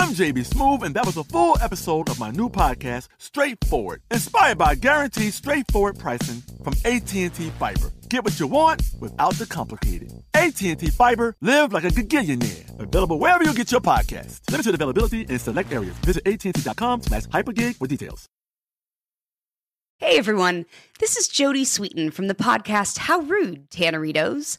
I'm JB Smoove, and that was a full episode of my new podcast, Straightforward, inspired by guaranteed straightforward pricing from AT&T Fiber. Get what you want without the complicated. AT&T Fiber, live like a gigillionaire. Available wherever you get your podcast. Limited availability in select areas. Visit AT&T.com slash hypergig for details. Hey everyone, this is Jodie Sweetin from the podcast How Rude, Tanneritos.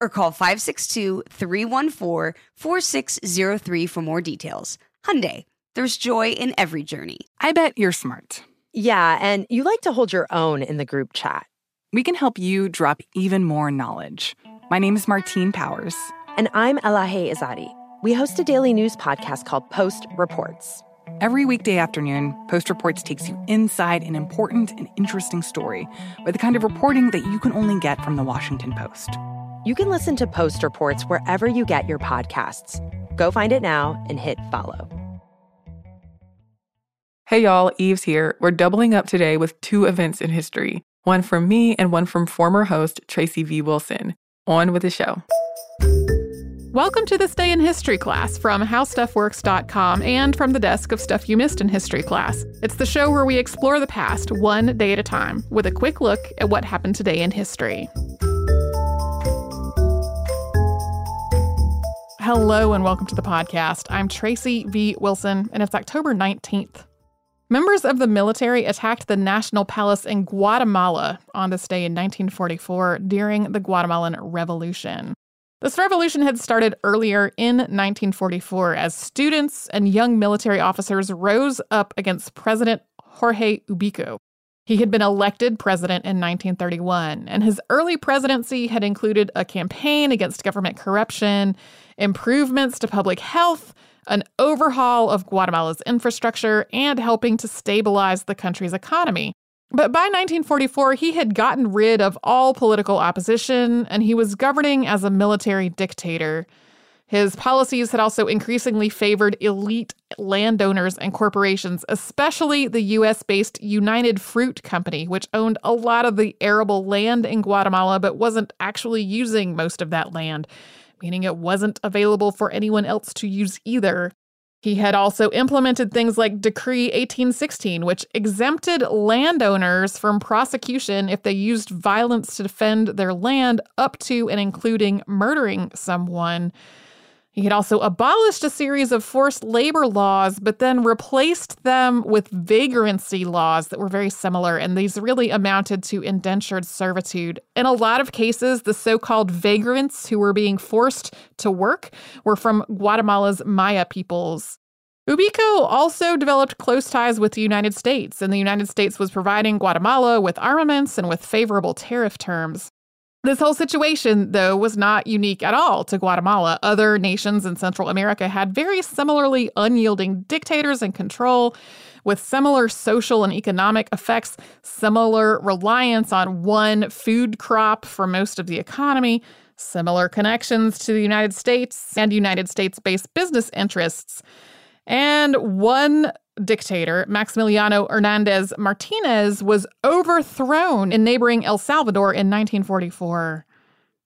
or call 562-314-4603 for more details. Hyundai, there's joy in every journey. I bet you're smart. Yeah, and you like to hold your own in the group chat. We can help you drop even more knowledge. My name is Martine Powers. And I'm Elahe Izadi. We host a daily news podcast called Post Reports. Every weekday afternoon, Post Reports takes you inside an important and interesting story with the kind of reporting that you can only get from the Washington Post. You can listen to Post Reports wherever you get your podcasts. Go find it now and hit follow. Hey y'all, Eves here. We're doubling up today with two events in history one from me and one from former host Tracy V. Wilson. On with the show. Welcome to this day in history class from howstuffworks.com and from the desk of Stuff You Missed in History class. It's the show where we explore the past one day at a time with a quick look at what happened today in history. Hello and welcome to the podcast. I'm Tracy V. Wilson, and it's October 19th. Members of the military attacked the National Palace in Guatemala on this day in 1944 during the Guatemalan Revolution. This revolution had started earlier in 1944 as students and young military officers rose up against President Jorge Ubico. He had been elected president in 1931, and his early presidency had included a campaign against government corruption, improvements to public health, an overhaul of Guatemala's infrastructure, and helping to stabilize the country's economy. But by 1944, he had gotten rid of all political opposition and he was governing as a military dictator. His policies had also increasingly favored elite landowners and corporations, especially the US based United Fruit Company, which owned a lot of the arable land in Guatemala but wasn't actually using most of that land, meaning it wasn't available for anyone else to use either. He had also implemented things like Decree 1816, which exempted landowners from prosecution if they used violence to defend their land, up to and including murdering someone. He had also abolished a series of forced labor laws, but then replaced them with vagrancy laws that were very similar, and these really amounted to indentured servitude. In a lot of cases, the so called vagrants who were being forced to work were from Guatemala's Maya peoples. Ubico also developed close ties with the United States, and the United States was providing Guatemala with armaments and with favorable tariff terms. This whole situation, though, was not unique at all to Guatemala. Other nations in Central America had very similarly unyielding dictators and control with similar social and economic effects, similar reliance on one food crop for most of the economy, similar connections to the United States and United States based business interests. And one dictator, Maximiliano Hernandez Martinez, was overthrown in neighboring El Salvador in 1944.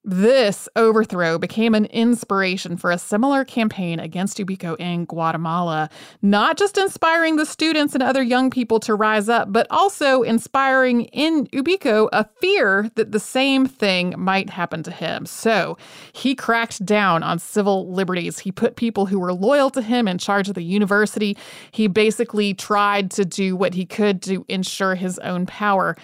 This overthrow became an inspiration for a similar campaign against Ubico in Guatemala, not just inspiring the students and other young people to rise up, but also inspiring in Ubico a fear that the same thing might happen to him. So he cracked down on civil liberties. He put people who were loyal to him in charge of the university. He basically tried to do what he could to ensure his own power.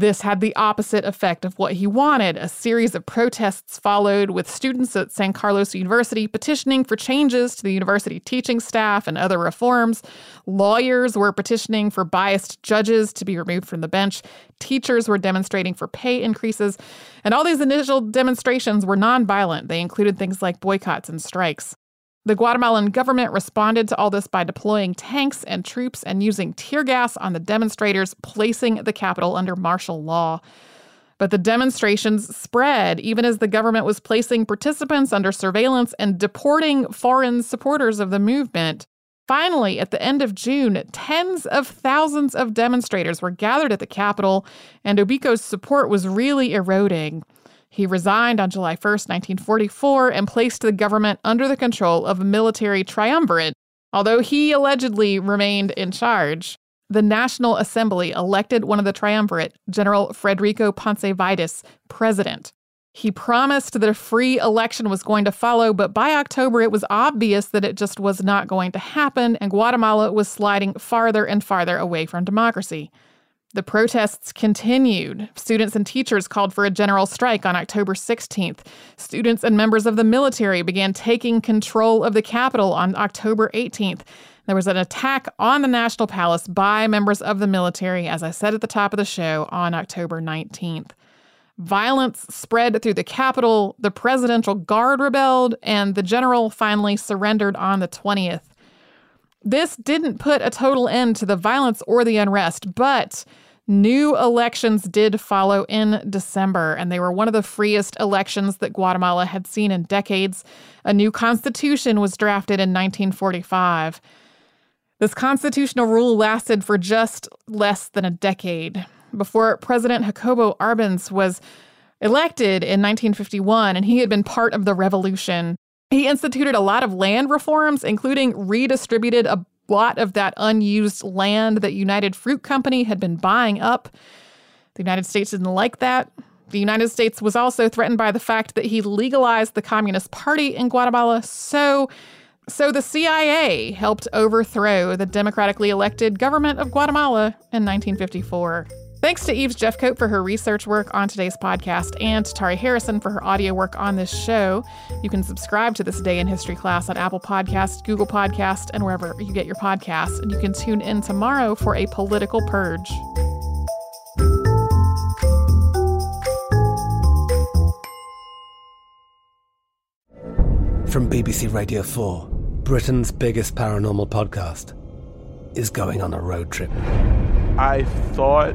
This had the opposite effect of what he wanted. A series of protests followed, with students at San Carlos University petitioning for changes to the university teaching staff and other reforms. Lawyers were petitioning for biased judges to be removed from the bench. Teachers were demonstrating for pay increases. And all these initial demonstrations were nonviolent. They included things like boycotts and strikes. The Guatemalan government responded to all this by deploying tanks and troops and using tear gas on the demonstrators, placing the capital under martial law. But the demonstrations spread even as the government was placing participants under surveillance and deporting foreign supporters of the movement. Finally, at the end of June, tens of thousands of demonstrators were gathered at the capital, and Ubico's support was really eroding. He resigned on July 1, 1944, and placed the government under the control of a military triumvirate, although he allegedly remained in charge. The National Assembly elected one of the triumvirate, General Federico Ponce Vaides, president. He promised that a free election was going to follow, but by October it was obvious that it just was not going to happen, and Guatemala was sliding farther and farther away from democracy. The protests continued. Students and teachers called for a general strike on October 16th. Students and members of the military began taking control of the capital on October 18th. There was an attack on the National Palace by members of the military, as I said at the top of the show, on October 19th. Violence spread through the capital, the Presidential Guard rebelled, and the general finally surrendered on the 20th. This didn't put a total end to the violence or the unrest, but new elections did follow in December, and they were one of the freest elections that Guatemala had seen in decades. A new constitution was drafted in 1945. This constitutional rule lasted for just less than a decade before President Jacobo Arbenz was elected in 1951, and he had been part of the revolution. He instituted a lot of land reforms, including redistributed a lot of that unused land that United Fruit Company had been buying up. The United States didn't like that. The United States was also threatened by the fact that he legalized the Communist Party in Guatemala. So, so the CIA helped overthrow the democratically elected government of Guatemala in 1954. Thanks to Eves Jeffcoat for her research work on today's podcast and to Tari Harrison for her audio work on this show. You can subscribe to This Day in History class on Apple Podcast, Google Podcast, and wherever you get your podcasts. And you can tune in tomorrow for a political purge. From BBC Radio 4, Britain's biggest paranormal podcast is going on a road trip. I thought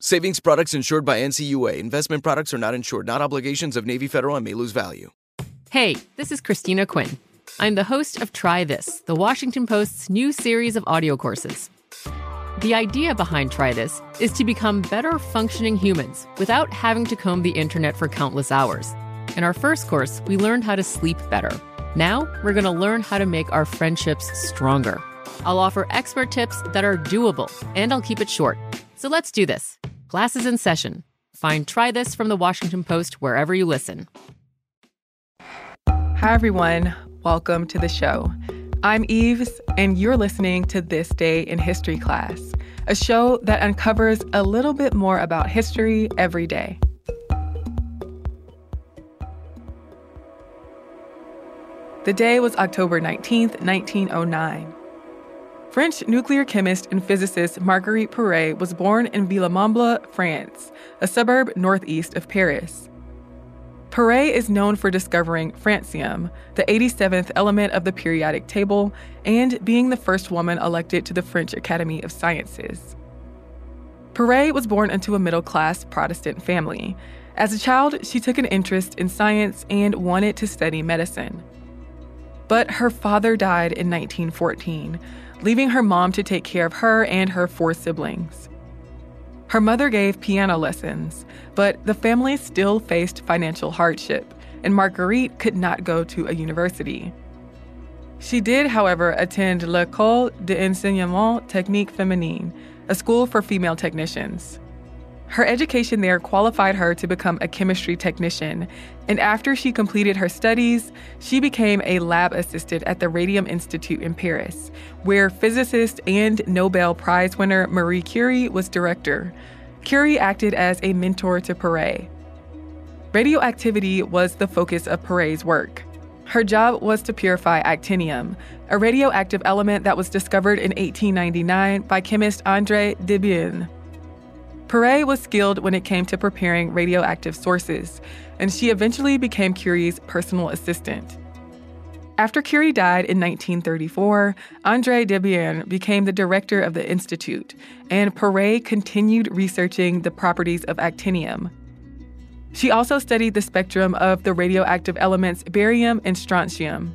Savings products insured by NCUA. Investment products are not insured, not obligations of Navy Federal and may lose value. Hey, this is Christina Quinn. I'm the host of Try This, the Washington Post's new series of audio courses. The idea behind Try This is to become better functioning humans without having to comb the internet for countless hours. In our first course, we learned how to sleep better. Now, we're going to learn how to make our friendships stronger. I'll offer expert tips that are doable, and I'll keep it short. So let's do this. Class is in session. Find Try This from the Washington Post wherever you listen. Hi, everyone. Welcome to the show. I'm Eves, and you're listening to This Day in History class, a show that uncovers a little bit more about history every day. The day was October 19th, 1909. French nuclear chemist and physicist Marguerite Perey was born in Villemomble, France, a suburb northeast of Paris. Perey is known for discovering francium, the 87th element of the periodic table, and being the first woman elected to the French Academy of Sciences. Perey was born into a middle class Protestant family. As a child, she took an interest in science and wanted to study medicine. But her father died in 1914, leaving her mom to take care of her and her four siblings. Her mother gave piano lessons, but the family still faced financial hardship, and Marguerite could not go to a university. She did, however, attend l'École d'enseignement technique féminin, a school for female technicians. Her education there qualified her to become a chemistry technician, and after she completed her studies, she became a lab assistant at the Radium Institute in Paris, where physicist and Nobel Prize winner Marie Curie was director. Curie acted as a mentor to Perey. Radioactivity was the focus of Perey's work. Her job was to purify actinium, a radioactive element that was discovered in 1899 by chemist André Debierne. Perey was skilled when it came to preparing radioactive sources, and she eventually became Curie's personal assistant. After Curie died in 1934, André Debierne became the director of the institute, and Perey continued researching the properties of actinium. She also studied the spectrum of the radioactive elements barium and strontium.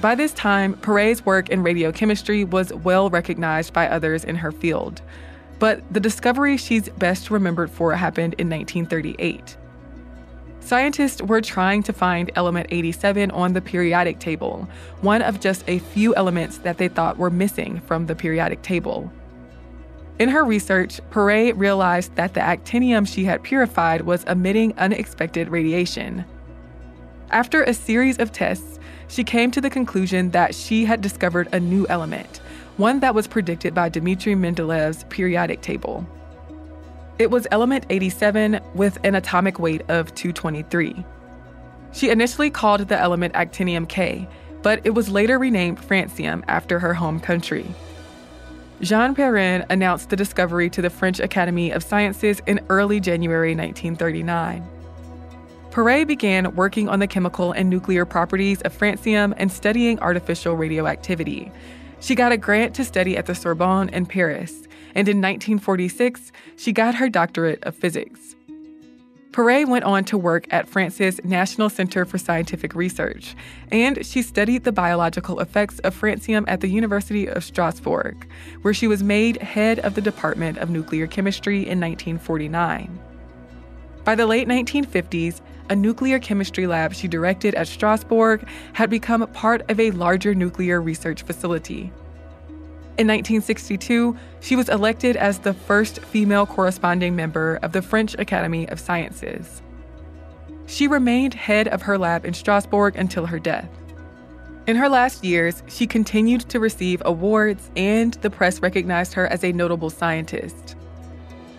By this time, Perey's work in radiochemistry was well recognized by others in her field. But the discovery she's best remembered for happened in 1938. Scientists were trying to find element 87 on the periodic table, one of just a few elements that they thought were missing from the periodic table. In her research, Perey realized that the actinium she had purified was emitting unexpected radiation. After a series of tests, she came to the conclusion that she had discovered a new element, one that was predicted by Dmitry Mendeleev's periodic table. It was element 87 with an atomic weight of 223. She initially called the element actinium K, but it was later renamed francium after her home country. Jean Perrin announced the discovery to the French Academy of Sciences in early January 1939. Perey began working on the chemical and nuclear properties of francium and studying artificial radioactivity, she got a grant to study at the Sorbonne in Paris, and in 1946, she got her doctorate of physics. Perey went on to work at France's National Center for Scientific Research, and she studied the biological effects of francium at the University of Strasbourg, where she was made head of the Department of Nuclear Chemistry in 1949. By the late 1950s, a nuclear chemistry lab she directed at Strasbourg had become part of a larger nuclear research facility. In 1962, she was elected as the first female corresponding member of the French Academy of Sciences. She remained head of her lab in Strasbourg until her death. In her last years, she continued to receive awards, and the press recognized her as a notable scientist.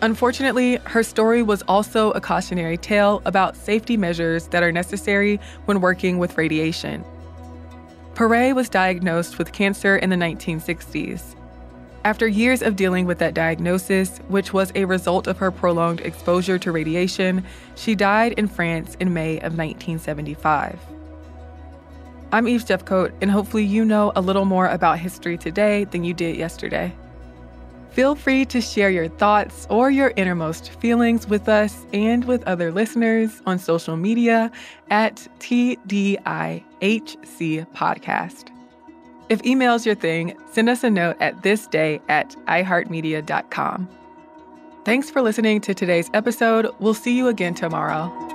Unfortunately, her story was also a cautionary tale about safety measures that are necessary when working with radiation. Perey was diagnosed with cancer in the 1960s. After years of dealing with that diagnosis, which was a result of her prolonged exposure to radiation, she died in France in May of 1975. I'm Eve Jeffcoat, and hopefully, you know a little more about history today than you did yesterday. Feel free to share your thoughts or your innermost feelings with us and with other listeners on social media at TDIHC Podcast. If email's your thing, send us a note at thisday at iheartmedia.com. Thanks for listening to today's episode. We'll see you again tomorrow.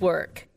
work.